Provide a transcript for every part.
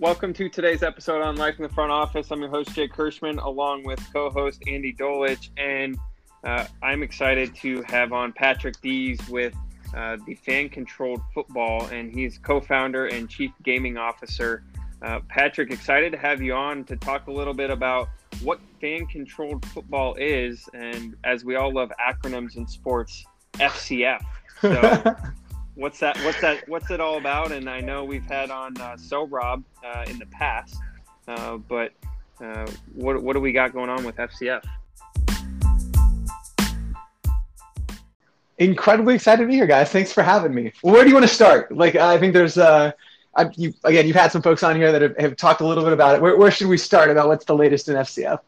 Welcome to today's episode on Life in the Front Office. I'm your host, Jake Kirschman, along with co host Andy Dolich. And uh, I'm excited to have on Patrick Dees with uh, the Fan Controlled Football, and he's co founder and chief gaming officer. Uh, Patrick, excited to have you on to talk a little bit about what fan controlled football is. And as we all love acronyms in sports, FCF. So. what's that? What's that? What's it all about? And I know we've had on uh, Sohrob uh, in the past, uh, but uh, what what do we got going on with FCF? Incredibly excited to be here, guys. Thanks for having me. Where do you want to start? Like, I think there's, uh, I, you, again, you've had some folks on here that have, have talked a little bit about it. Where, where should we start about what's the latest in FCF?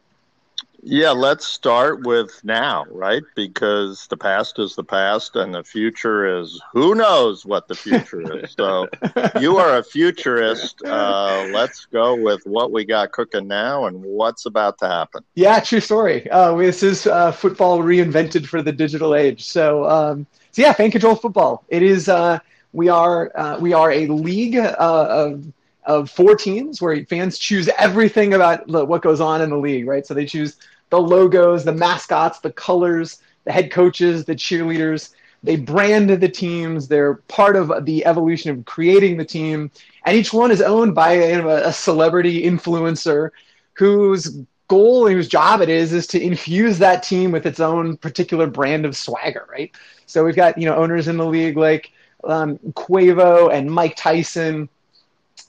Yeah, let's start with now, right? Because the past is the past and the future is who knows what the future is. So you are a futurist. Uh, let's go with what we got cooking now and what's about to happen. Yeah, true story. Uh, this is uh, football reinvented for the digital age. So, um, so yeah, fan control football. It is. Uh, we are uh, we are a league uh, of of four teams where fans choose everything about what goes on in the league, right? So they choose the logos, the mascots, the colors, the head coaches, the cheerleaders. They brand the teams. They're part of the evolution of creating the team. And each one is owned by a, celebrity influencer whose goal and whose job it is is to infuse that team with its own particular brand of swagger, right? So we've got you know owners in the league like um, Quavo and Mike Tyson,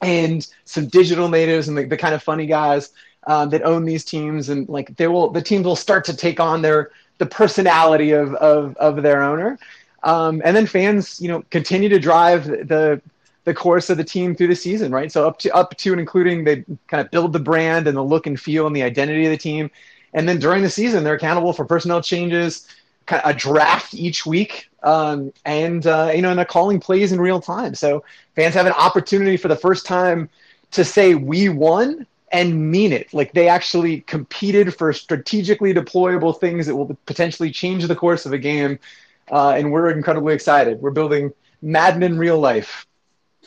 and some digital natives and the, the Kinda Funny guys um, that own these teams, and like they will, the teams will start to take on their the personality of of, of their owner, um, and then fans, you know, continue to drive the the course of the team through the season, right? So up to up to and including they kind of build the brand and the look and feel and the identity of the team, and then during the season they're accountable for personnel changes, kind of a draft each week, um, and uh, you know, and they're calling plays in real time. So fans have an opportunity for the first time to say we won and mean it. Like they actually competed for strategically deployable things that will potentially change the course of a game. Uh, and we're incredibly excited. We're building Madden in real life.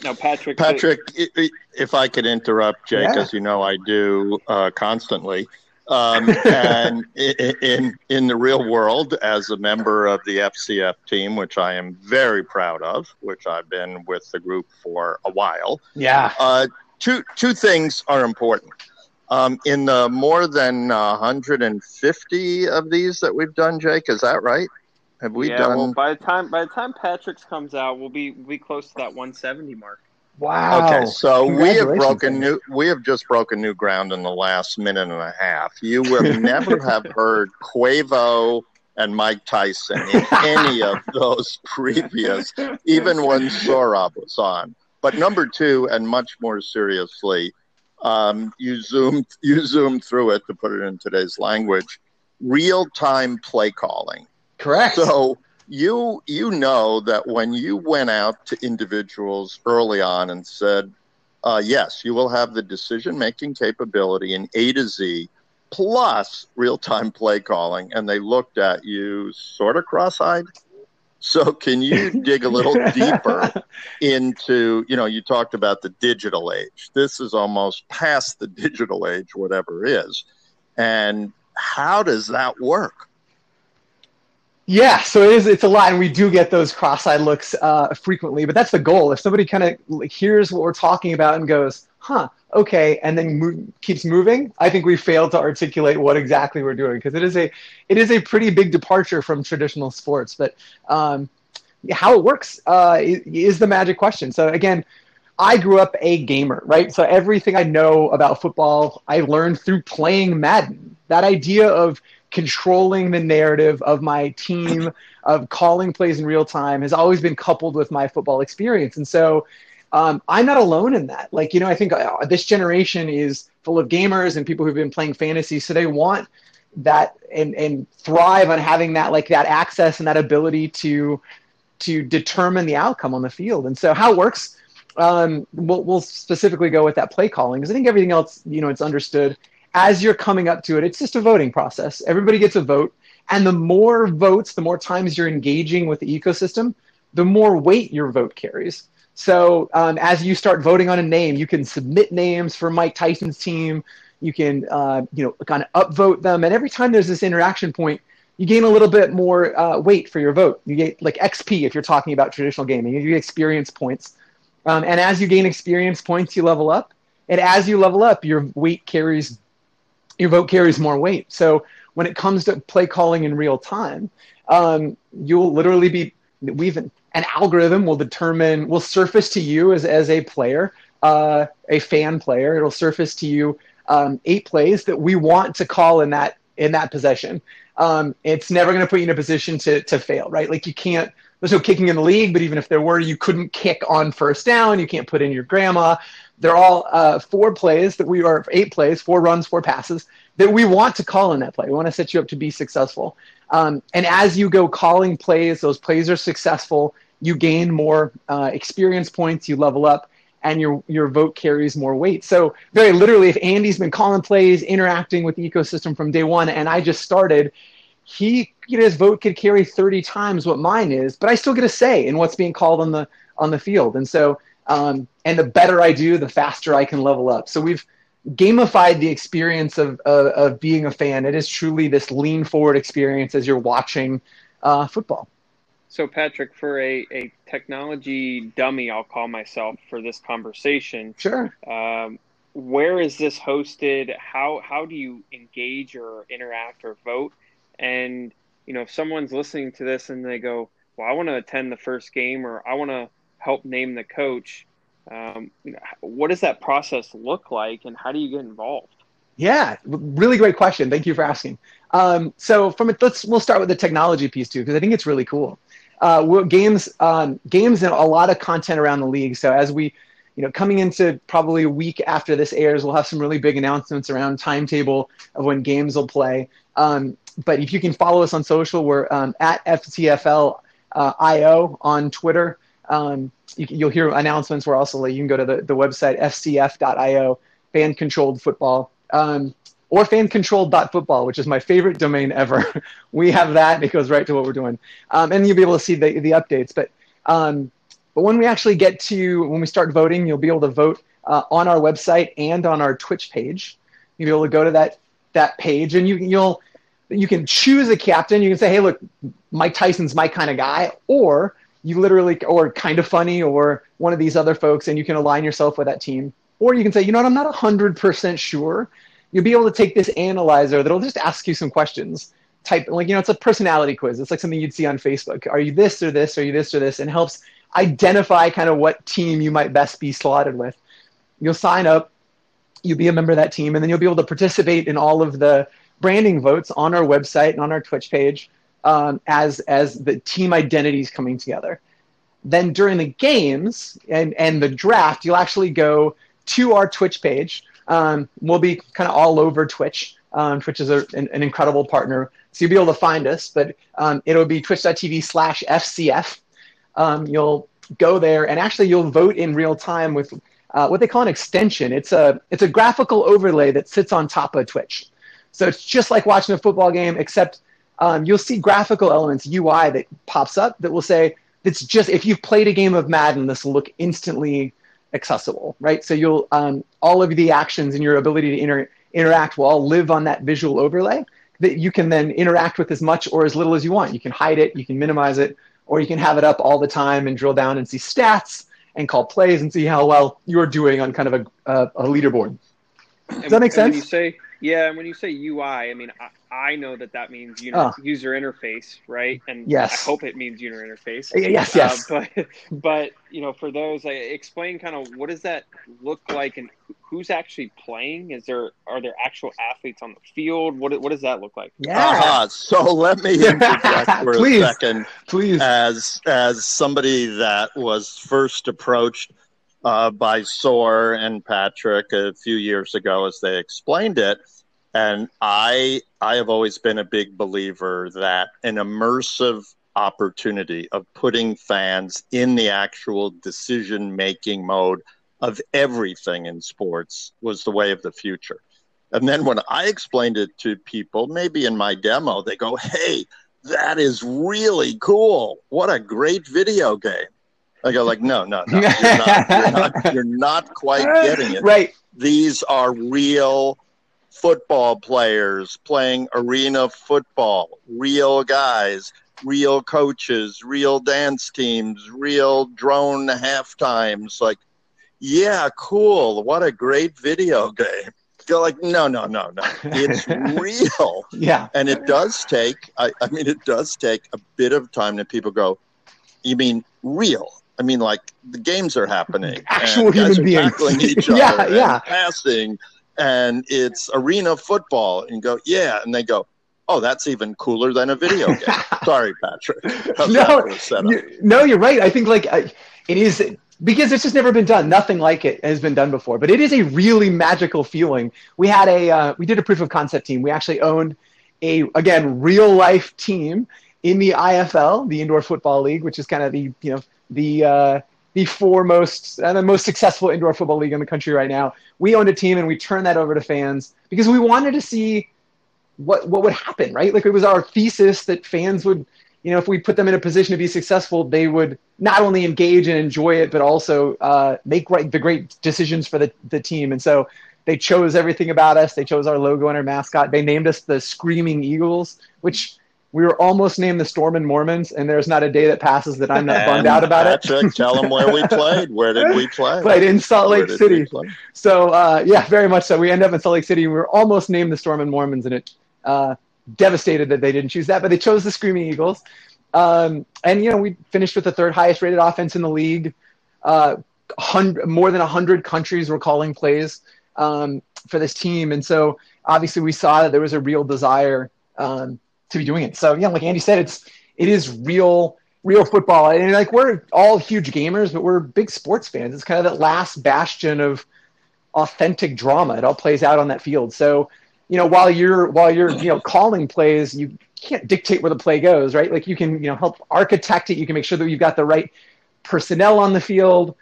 Now, Patrick. Patrick, if I could interrupt, Jake, yeah. as you know I do uh, constantly. Um, and in in the real world, as a member of the FCF team, which I am very proud of, which I've been with the group for a while. Yeah. Uh, two two things are important. Um, in the more than uh, 150 of these that we've done, Jake, is that right? Have we yeah, done? Well, by the time by the time Patrick's comes out, we'll be we'll be close to that 170 mark. Wow. Okay, so we have broken new we have just broken new ground in the last minute and a half. You will never have heard Quavo and Mike Tyson in any of those previous, even when Sohrob was on. But number two, and much more seriously, um, you zoomed you zoomed through it to put it in today's language. Real time play calling. Correct. So you you know that when you went out to individuals early on and said, uh, "Yes, you will have the decision making capability in A to Z." Plus real time play calling, and they looked at you sort of cross eyed so can you dig a little deeper into, you know, you talked about the digital age. This is almost past the digital age, whatever it is. And how does that work? Yeah, so it is. It's a lot, and we do get those cross-eyed looks uh, frequently. But that's the goal. If somebody kind of hears what we're talking about and goes, "Huh, okay," and then keeps moving, I think we failed to articulate what exactly we're doing because it is a it is a pretty big departure from traditional sports. But um, how it works uh, is the magic question. So again, I grew up a gamer, right? So everything I know about football, I learned through playing Madden. That idea of controlling the narrative of my team, of calling plays in real time, has always been coupled with my football experience. And so um, I'm not alone in that. Like, you know, I think uh, this generation is full of gamers and people who've been playing fantasy. So they want that and, and thrive on having that, like that access and that ability to, to determine the outcome on the field. And so how it works, um, we'll, we'll specifically go with that play calling because I think everything else, you know, it's understood as you're coming up to it. It's just a voting process. Everybody gets a vote. And the more votes, the more times you're engaging with the ecosystem, the more weight your vote carries. So um, as you start voting on a name, you can submit names for Mike Tyson's team. You can uh, you know kind of upvote them, and every time there's this interaction point, you gain a little bit more uh, weight for your vote. You get like XP if you're talking about traditional gaming. You get experience points, um, and as you gain experience points, you level up. And as you level up, your weight carries, your vote carries more weight. So when it comes to play calling in real time, um, you'll literally be we've an algorithm will determine will surface to you as as a player, uh, a fan player. It'll surface to you um, eight plays that we want to call in that in that possession. Um, it's never going to put you in a position to to fail, right? Like you can't. There's no kicking in the league, but even if there were, you couldn't kick on first down. You can't put in your grandma. They're all uh, four plays that we are eight plays, four runs, four passes that we want to call in that play. We want to set you up to be successful. Um, and as you go calling plays, those plays are successful. You gain more uh, experience points. You level up, and your your vote carries more weight. So very literally, if Andy's been calling plays, interacting with the ecosystem from day one, and I just started, he you know, his vote could carry 30 times what mine is, but I still get a say in what's being called on the on the field. And so, um, and the better I do, the faster I can level up. So we've gamified the experience of, of, of being a fan. It is truly this lean forward experience as you're watching uh, football. So, Patrick, for a, a technology dummy, I'll call myself for this conversation. Sure. Um, where is this hosted? How how do you engage or interact or vote? And you know, if someone's listening to this and they go, "Well, I want to attend the first game," or "I want to help name the coach," Um, what does that process look like, and how do you get involved? Yeah, really great question. Thank you for asking. Um, so from it, let's we'll start with the technology piece too, because I think it's really cool. Uh, games, um, games, and a lot of content around the league. So as we, you know, coming into probably a week after this airs, we'll have some really big announcements around timetable of when games will play. Um, but if you can follow us on social, we're um, at FCFL uh, IO on Twitter. Um, you, will hear announcements where also like, you can go to the, the website fcf.io, fan controlled football, um, or fan controlled.football, which is my favorite domain ever. we have that, it goes right to what we're doing. Um, and you'll be able to see the, the updates. But, um, but when we actually get to, when we start voting, you'll be able to vote uh, on our website and on our Twitch page. You'll be able to go to that, that page and you, you'll, you can choose a captain. You can say, hey, look, Mike Tyson's my kind of guy. Or you literally or Kinda Funny or one of these other folks and you can align yourself with that team. Or you can say you know what i'm not 100% sure. You'll be able to take this analyzer that'll just ask you some questions. Type like you know it's a personality quiz. It's like something you'd see on facebook. Are you this or this? Are you this or this? And helps identify kind of what team you might best be slotted with. You'll sign up you'll be a member of that team and then you'll be able to participate in all of the branding votes on our website and on our twitch page um, as as the team identities coming together. Then during the games and and the draft, you'll actually go to our Twitch page. Um, we'll be kind of all over Twitch. Um, Twitch is a, an, an, incredible partner, so you'll be able to find us. But um, it'll be twitch.tv/slash FCF. Um, you'll go there and actually you'll vote in real time with uh, what they call an extension. It's a it's a graphical overlay that sits on top of Twitch. So it's just like watching a football game, except um, you'll see graphical elements, UI that pops up that will say, it's just, if you've played a game of Madden, this will look instantly accessible, right? So you'll, um, all of the actions and your ability to inter- interact will all live on that visual overlay that you can then interact with as much or as little as you want. You can hide it, you can minimize it, or you can have it up all the time and drill down and see stats and call plays and see how well you're doing on kind of a, a, a leaderboard. Does and, that make sense? When you say, yeah, and when you say UI, I mean, I, I know that that means you know, oh. user interface, right? And yes. I hope it means user interface. Yes, yes. Uh, but but you know, for those, I explain kind of what does that look like, and who's actually playing? Is there are there actual athletes on the field? What what does that look like? Yeah. Uh-huh. So let me interject for please, a second, please. As as somebody that was first approached uh, by Soar and Patrick a few years ago, as they explained it and I I have always been a big believer that an immersive opportunity of putting fans in the actual decision making mode of everything in sports was the way of the future. And then when I explained it to people, maybe in my demo, they go, "Hey, that is really cool. What a great video game." I go like, no, no, no, you're not, you're not, you're not quite getting it. Right. These are real football players playing arena football, real guys, real coaches, real dance teams, real drone half times. Like, yeah, cool. What a great video game. Go like, no, no, no, no. It's real. Yeah. And it does take, I, I mean, it does take a bit of time that people go, you mean real? I mean, like the games are happening. Actual human beings. tackling each Yeah, other yeah. and passing, and it's arena football. And you go, yeah, and they go, oh, that's even cooler than a video game. Sorry, Patrick. No, that for a setup? You- no, you're right. I think like I, it is because it's just never been done. Nothing like it has been done before. But it is a really magical feeling. We had a uh, we did a proof of concept team. We actually owned a again real life team in the IFL, the Indoor Football League, which is kind of the you know the uh, the foremost and the most successful indoor football league in the country right now. We owned a team and we turned that over to fans because we wanted to see what what would happen, right? Like it was our thesis that fans would, you know, if we put them in a position to be successful, they would not only engage and enjoy it, but also uh, make right the great decisions for the the team. And so they chose everything about us. They chose our logo and our mascot. They named us the Screaming Eagles, which we were almost named the Stormin' Mormons. And there's not a day that passes that I'm not bummed out about it. Patrick, tell them where we played. Where did we play? Played in Salt Lake City. So uh, yeah, very much so. We end up in Salt Lake City. We were almost named the Stormin' Mormons, and it uh, devastated that they didn't choose that, but they chose the Screaming Eagles. Um, and you know, we finished with the third highest rated offense in the league. Uh, hundred, more than hundred countries were calling plays um, for this team, and so obviously we saw that there was a real desire um, to be doing it. So yeah, like Andy said, it's it is real real football, and like we're all huge gamers, but we're big sports fans. It's kind of that last bastion of authentic drama. It all plays out on that field. So, you know, while you're while you're you know calling plays, you can't dictate where the play goes, right? Like you can you know help architect it. You can make sure that you've got the right personnel on the field.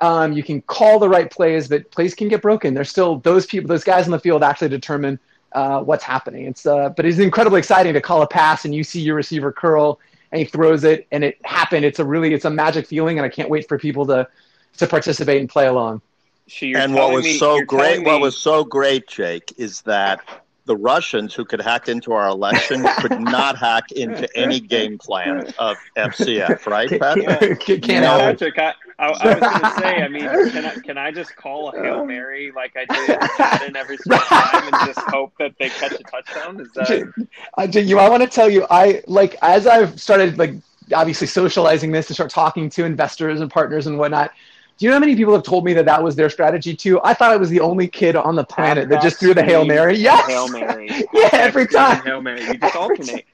Um, you can call the right plays, but plays can get broken. There's still those people, those guys on the field actually determine uh, what's happening. It's uh, but it's incredibly exciting to call a pass and you see your receiver curl and he throws it and it happened. It's a really it's a magic feeling, and I can't wait for people to to participate and play along. So and what was me- so great, telling what was so great, Jake, is that the Russians who could hack into our election could not hack into any game plan of FCF, right, Patrick? Can't, can't No, help it. Patrick, I, I, I was going to say, I mean, can I, can I just call a Hail um, Mary like I did in every single time and just hope that they catch a touchdown? Is that I, you, I want to tell you, I like as I've started like obviously socializing this to start talking to investors and partners and whatnot. Do you know how many people have told me that that was their strategy too? I thought I was the only kid on the planet that just threw the hail mary. Yes, Hail Mary. Yeah, every time. Hail Mary. You just alternate.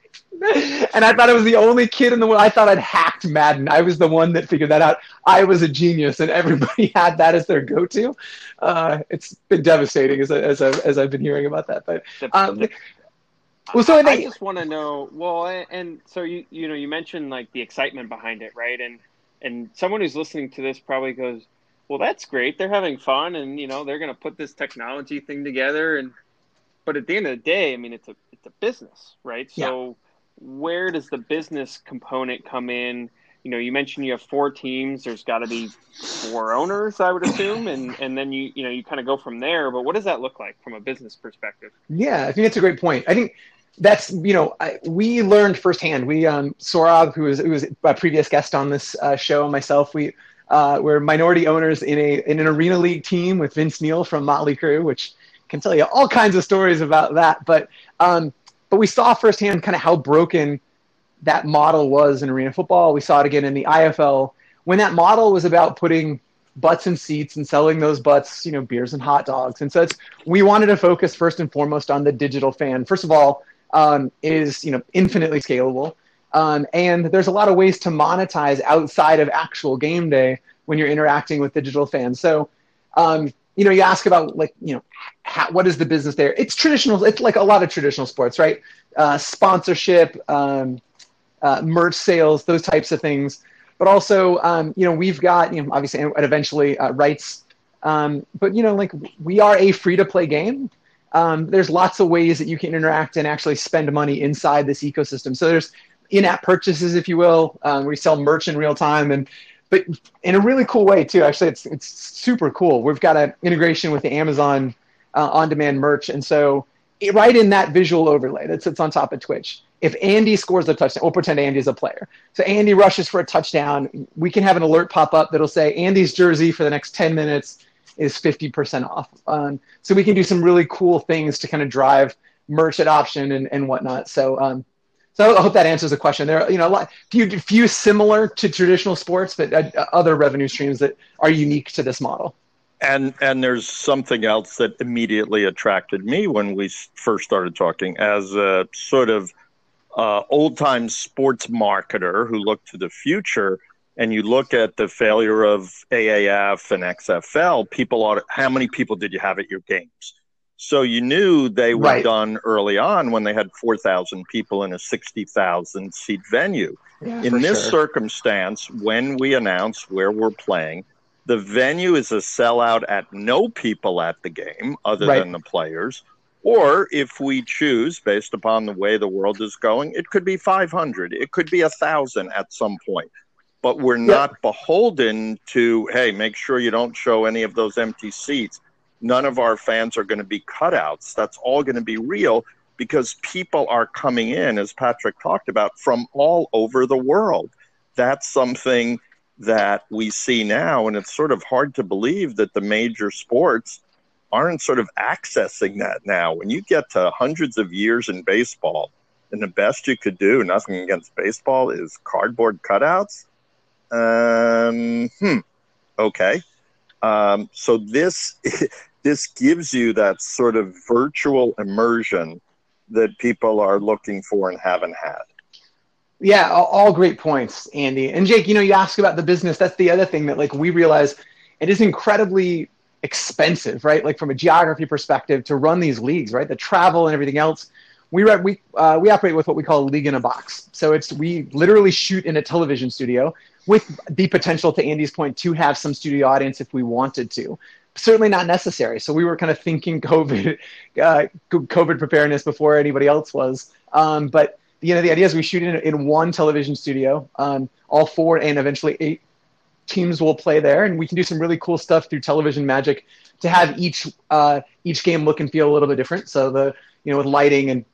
and I thought I was the only kid in the world. I thought I'd hacked Madden. I was the one that figured that out. I was a genius, and everybody had that as their go-to. Uh, it's been devastating as, I, as, I, as I've been hearing about that. But um, well, so I, I just want to know. Well, and, and so you you know you mentioned like the excitement behind it, right? And and someone who's listening to this probably goes, "Well, that's great. They're having fun, and you know they're going to put this technology thing together." And but at the end of the day, I mean, it's a it's a business, right? So where does the business component come in? You know, you mentioned you have four teams. There's got to be four owners, I would assume, and and then you you know you kind of go from there. But what does that look like from a business perspective? Yeah, I think that's a great point. I think that's you know I, we learned firsthand. We um Sohrob, who was who was a previous guest on this uh, show, and myself, we uh, we're minority owners in a in an arena league team with Vince Neil from Motley Crue, which can tell you all kinds of stories about that. But um, but we saw firsthand kind of how broken that model was in arena football. We saw it again in the IFL when that model was about putting butts in seats and selling those butts, you know, beers and hot dogs. And so it's we wanted to focus first and foremost on the digital fan. First of all, um, is you know infinitely scalable, um, and there's a lot of ways to monetize outside of actual game day when you're interacting with digital fans. So, um, you know, you ask about like you know how, what is the business there? It's traditional. It's like a lot of traditional sports, right? Uh, sponsorship, um, uh, merch sales, those types of things. But also, um, you know, we've got you know obviously and eventually uh, rights. Um, but you know, like we are a free to play game. Um, there's lots of ways that you can interact and actually spend money inside this ecosystem. So there's in-app purchases, if you will. Um, we sell merch in real time, and but in a really cool way too. Actually, it's it's super cool. We've got an integration with the Amazon uh, on-demand merch, and so it, right in that visual overlay that sits on top of Twitch, if Andy scores a touchdown, we'll pretend Andy is a player. So Andy rushes for a touchdown. We can have an alert pop up that'll say Andy's jersey for the next 10 minutes is 50% off. Um, so we can do some really cool things to kind of drive merch adoption and, and whatnot. So, um, so I hope that answers the question. There are, you know, a lot, few, few similar to traditional sports, but uh, other revenue streams that are unique to this model. And and there's something else that immediately attracted me when we first started talking as a sort of uh, old time sports marketer who looked to the future and you look at the failure of AAF and XFL, people ought how many people did you have at your games? So you knew they were right. done early on when they had 4,000 people in a 60,000 seat venue. Yeah, in this sure. circumstance, when we announce where we're playing, the venue is a sellout at no people at the game other right. than the players. Or if we choose, based upon the way the world is going, it could be 500, it could be a thousand at some point. But we're not yep. beholden to, hey, make sure you don't show any of those empty seats. None of our fans are going to be cutouts. That's all going to be real because people are coming in, as Patrick talked about, from all over the world. That's something that we see now. And it's sort of hard to believe that the major sports aren't sort of accessing that now. When you get to hundreds of years in baseball, and the best you could do, nothing against baseball, is cardboard cutouts. Um, hmm. Okay. Um, so this this gives you that sort of virtual immersion that people are looking for and haven't had. Yeah, all great points, Andy. And Jake, you know, you ask about the business. That's the other thing that like we realize it is incredibly expensive, right? Like from a geography perspective to run these leagues, right? The travel and everything else. We we uh, we operate with what we call a league in a box. So it's we literally shoot in a television studio with the potential, to Andy's point, to have some studio audience if we wanted to. Certainly not necessary. So we were kind of thinking COVID, uh, COVID preparedness before anybody else was. Um, but you know, the idea is we shoot in, in one television studio, um, all four and eventually eight teams will play there, and we can do some really cool stuff through television magic to have each uh, each game look and feel a little bit different. So the you know with lighting and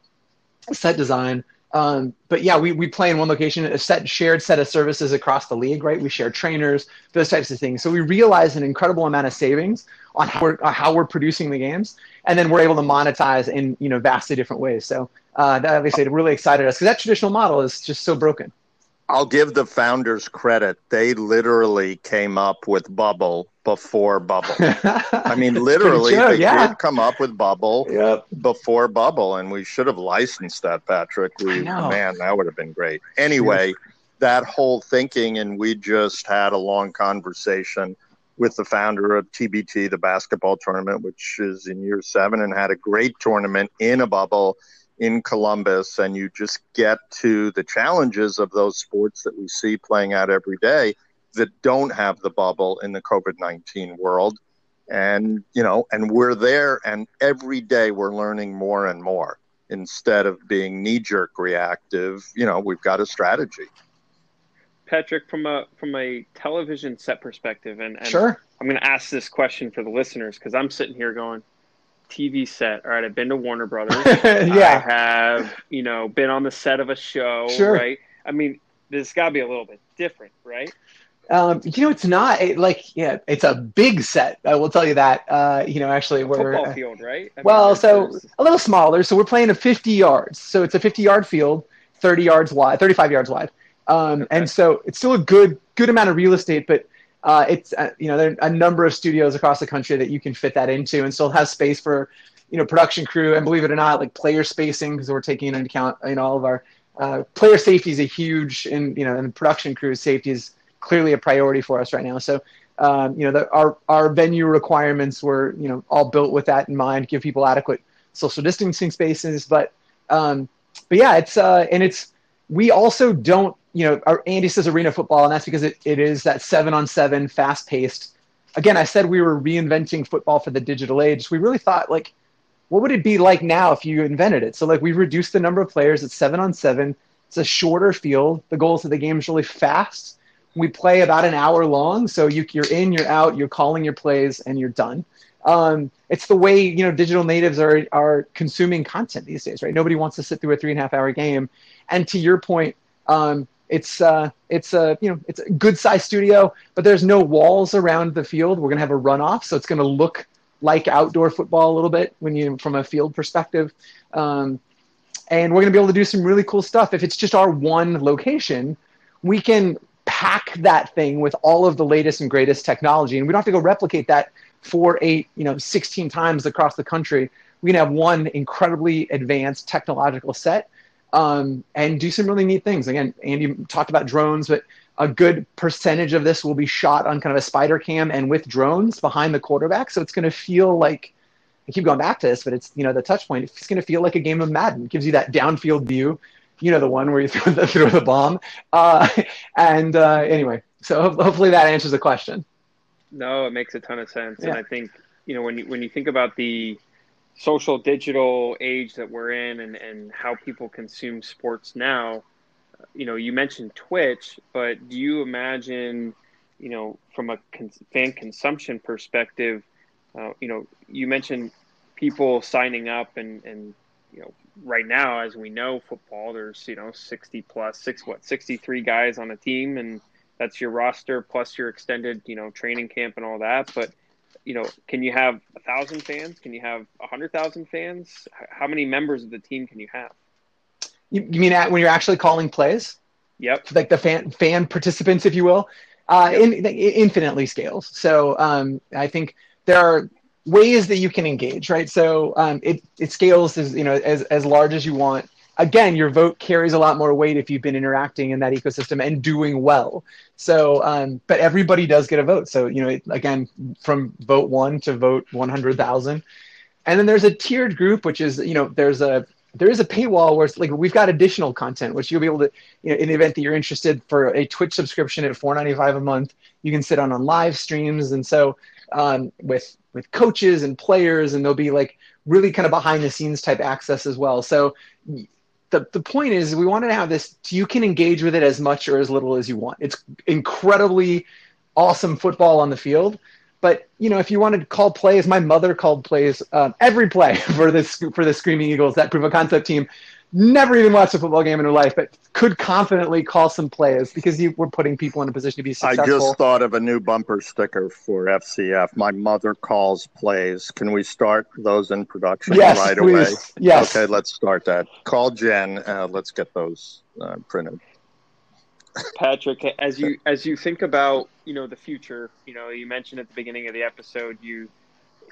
set design. Um, but yeah, we, we play in one location, a set shared set of services across the league, right? We share trainers, those types of things. So we realize an incredible amount of savings on how we're, how we're producing the games, and then we're able to monetize in you know vastly different ways. So uh, that obviously really excited us because that traditional model is just so broken. I'll give the founders credit. They literally came up with Bubble before Bubble. I mean, literally, they yeah. did come up with Bubble yep. before Bubble, and we should have licensed that, Patrick. We, man, that would have been great. Anyway, that whole thinking, and we just had a long conversation with the founder of TBT, the basketball tournament, which is in year seven, and had a great tournament in a bubble in Columbus and you just get to the challenges of those sports that we see playing out every day that don't have the bubble in the COVID 19 world. And, you know, and we're there and every day we're learning more and more instead of being knee jerk reactive. You know, we've got a strategy. Patrick, from a from a television set perspective, and, and sure, I'm going to ask this question for the listeners because I'm sitting here going, TV set. All right, I've been to Warner Brothers. yeah. I have, you know, been on the set of a show. Sure. Right. I mean, this got to be a little bit different, right? Um, you know, it's not it, like yeah, it's a big set. I will tell you that. Uh, you know, actually, we're football field, right? I well, mean, so a little smaller. So we're playing a 50 yards. So it's a 50 yard field, 30 yards wide, 35 yards wide. Um, okay. and so it's still a good good amount of real estate, but uh, it's uh, you know there are a number of studios across the country that you can fit that into and still have space for you know production crew. And believe it or not like player spacing because we're taking into account you know all of our uh, player safety is a huge and you know and production crew safety is clearly a priority for us right now. So um, you know the, our our venue requirements were you know all built with that in mind give people adequate social distancing spaces. But um, but yeah it's uh, and it's we also don't you know, Andy says arena football, and that's because it, it is that seven on seven, fast paced. Again, I said we were reinventing football for the digital age. We really thought, like, what would it be like now if you invented it? So, like, we reduced the number of players. It's seven on seven. It's a shorter field. The goal is that the game is really fast. We play about an hour long, so you, you're in, you're out, you're calling your plays, and you're done. Um, it's the way you know digital natives are are consuming content these days, right? Nobody wants to sit through a three and a half hour game. And to your point, um, it's uh, it's a you know it's a good size studio, but there's no walls around the field. We're gonna have a runoff, so it's gonna look like outdoor football a little bit when you from a field perspective. Um, and we're gonna be able to do some really cool stuff. If it's just our one location, we can pack that thing with all of the latest and greatest technology, and we don't have to go replicate that four, eight, you know, 16 times across the country. We can have one incredibly advanced technological set um, and do some really neat things. Again, Andy talked about drones, but a good percentage of this will be shot on kind of a spider cam and with drones behind the quarterback. So it's going to feel like I keep going back to this, but it's you know the touch point. It's going to feel like a game of Madden. It gives you that downfield view. You know the one where you throw the, throw the bomb. Uh, and uh, anyway, so hopefully that answers the question. No, it makes a ton of sense, yeah. and I think you know when you when you think about the social digital age that we're in and, and how people consume sports now, you know, you mentioned Twitch, but do you imagine, you know, from a con- fan consumption perspective, uh, you know, you mentioned people signing up and, and, you know, right now, as we know, football, there's, you know, 60 plus, six, what, 63 guys on a team, and that's your roster plus your extended, you know, training camp and all that. But, you know, can you have a thousand fans? Can you have a hundred thousand fans? How many members of the team can you have? You, you mean when you're actually calling plays? Yep. Like the fan fan participants, if you will, uh, yep. in, infinitely scales. So um, I think there are ways that you can engage, right? So um, it it scales as you know as as large as you want again, your vote carries a lot more weight if you've been interacting in that ecosystem and doing well. So, um, but everybody does get a vote. So, you know, again, from vote one to vote 100,000. And then there's a tiered group, which is, you know, there's a, there is a paywall where it's like we've got additional content, which you'll be able to, you know, in the event that you're interested for a Twitch subscription at 4.95 a month, you can sit on on live streams, and so um, with with coaches and players, and there'll be like really kind of behind the scenes type access as well. So the, the point is we wanted to have this you can engage with it as much or as little as you want. It's incredibly awesome football on the field but you know if you wanted to call plays my mother called plays um, every play for this for the screaming eagles that proof of concept team never even watched a football game in her life, but could confidently call some plays because you were putting people in a position to be successful. I just thought of a new bumper sticker for FCF. My mother calls plays. Can we start those in production yes, right please. away? Yes. Okay, let's start that. Call Jen. Uh, let's get those uh, printed. Patrick, as you as you think about you know the future, you know you mentioned at the beginning of the episode you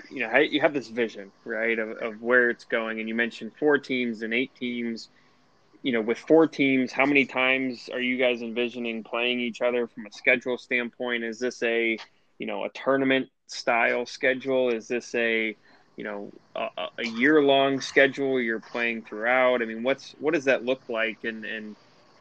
you know, you have this vision, right, of, of where it's going. And you mentioned four teams and eight teams. You know, with four teams, how many times are you guys envisioning playing each other from a schedule standpoint? Is this a, you know, a tournament style schedule? Is this a, you know, a, a year long schedule you're playing throughout? I mean, what's what does that look like? And and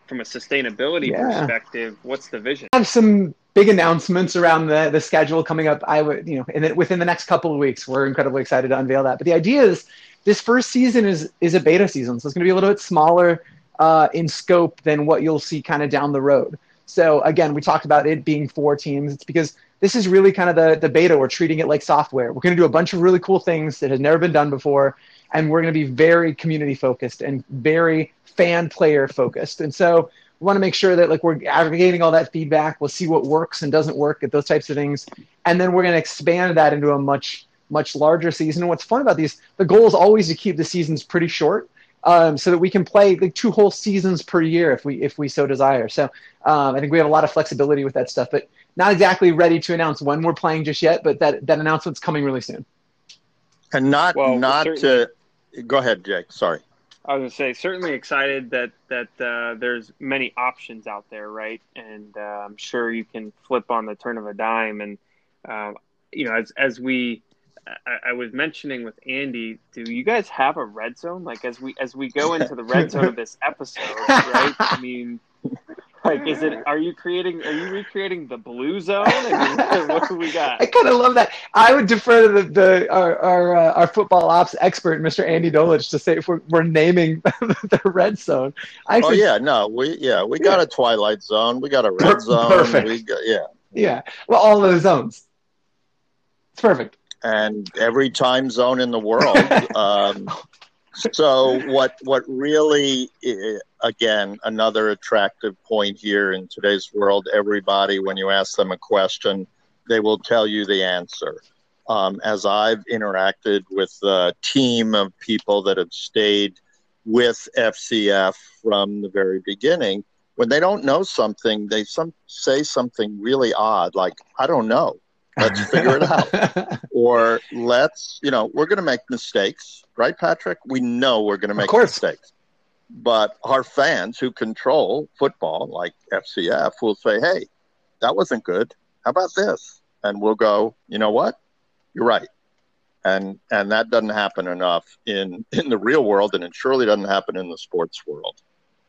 from a sustainability yeah. perspective, what's the vision? I have some big announcements around the, the schedule coming up. I would, you know, the, within the next couple of weeks, we're incredibly excited to unveil that. But the idea is this first season is is a beta season, so it's going to be a little bit smaller uh, in scope than what you'll see kind of down the road. So again, we talked about it being four teams. It's because this is really kind of the the beta. We're treating it like software. We're going to do a bunch of really cool things that has never been done before, and we're going to be very community focused and very fan player focused. And so we want to make sure that like we're aggregating all that feedback. We'll see what works and doesn't work at those types of things, and then we're going to expand that into a much much larger season. And what's fun about these, the goal is always to keep the seasons pretty short, um, so that we can play like two whole seasons per year if we if we so desire. So um, I think we have a lot of flexibility with that stuff, but not exactly ready to announce when we're playing just yet. But that that announcement's coming really soon. And not well, not to go ahead, Jake. Sorry. I was gonna say certainly excited that that uh, there's many options out there, right? And uh, I'm sure you can flip on the turn of a dime. And uh, you know, as as we, I, I, was mentioning with Andy, do you guys have a red zone? Like as we as we go into the red zone of this episode, right? I mean, Like, is it? Are you creating? Are you recreating the blue zone? I what do we got? I kind of love that. I would defer to the, the our our, uh, our football ops expert, Mr. Andy Dolich, to say if we're, we're naming the red zone. I oh yeah, no, we yeah we got yeah. a twilight zone, we got a red zone, perfect. We got, yeah, yeah. Well, all those zones. It's perfect. And every time zone in the world. um, so what what really again another attractive point here in today's world everybody when you ask them a question they will tell you the answer. Um, as i've interacted with a team of people that have stayed with fcf from the very beginning when they don't know something they some say something really odd like i don't know Let's figure it out. or let's, you know, we're going to make mistakes, right, Patrick? We know we're going to make mistakes. But our fans who control football, like FCF, will say, hey, that wasn't good. How about this? And we'll go, you know what? You're right. And, and that doesn't happen enough in, in the real world, and it surely doesn't happen in the sports world.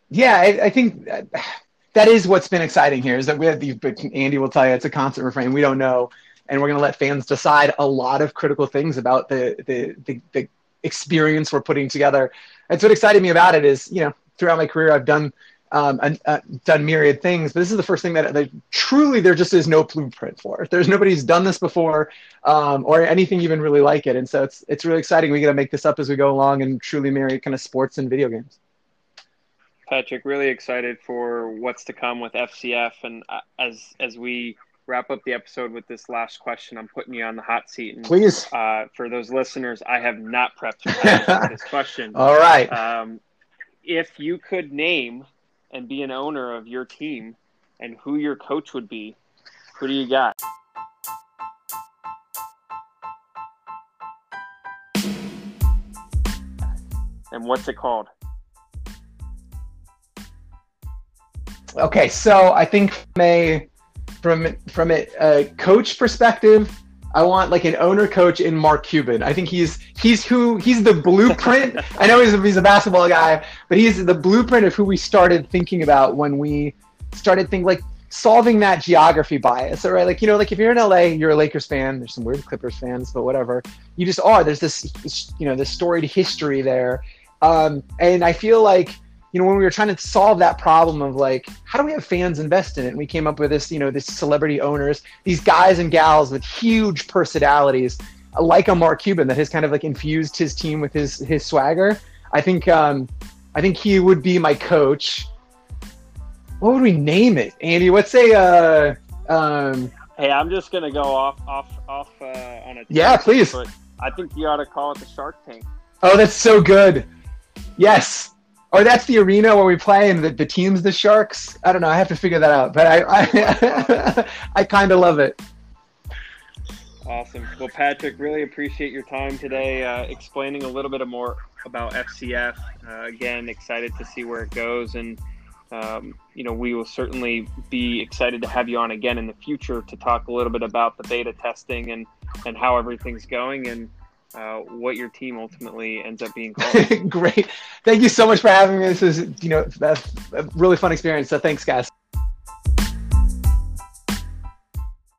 Yeah, I, I think that, that is what's been exciting here is that we have the, Andy will tell you it's a constant refrain. We don't know and we're going to let fans decide a lot of critical things about the, the, the, the experience we're putting together. That's what excited me about it is, you know, throughout my career, I've done um, uh, done myriad things, but this is the first thing that, that, truly there just is no blueprint for. There's nobody's done this before, um, or anything even really like it, and so it's it's really exciting. We got to make this up as we go along and truly marry kind of sports and video games. Patrick, really excited for what's to come with FCF, and uh, as as we wrap up the episode with this last question. I'm putting you on the hot seat. And, Please. Uh, for those listeners, I have not prepped this question. All right. Um, if you could name and be an owner of your team and who your coach would be, who do you got? And what's it called? Okay, so I think may from from a, a coach perspective, I want like an owner coach in Mark Cuban. I think he's he's who he's the blueprint. I know he's a, he's a basketball guy, but he's the blueprint of who we started thinking about when we started thinking like solving that geography bias. All right, like you know, like if you're in LA, you're a Lakers fan. There's some weird Clippers fans, but whatever. You just are. There's this you know this storied history there, um, and I feel like you know, when we were trying to solve that problem of like, how do we have fans invest in it? And we came up with this, you know, this celebrity owners, these guys and gals with huge personalities, like a Mark Cuban that has kind of like infused his team with his his swagger. I think um, I think he would be my coach. What would we name it, Andy? What's a uh, um, Hey, I'm just gonna go off off off uh, on a yeah, please. I think you ought to call it the Shark Tank. Oh, that's so good. Yes, or that's the arena where we play and the, the team's the Sharks. I don't know. I have to figure that out, but I I, I kind of love it. Awesome. Well, Patrick, really appreciate your time today, uh, explaining a little bit more about FCF. Uh, again, excited to see where it goes, and um, you know we will certainly be excited to have you on again in the future to talk a little bit about the beta testing and and how everything's going and uh, what your team ultimately ends up being called. Great. Thank you so much for having me. This is, you know, that's a really fun experience. So thanks, guys.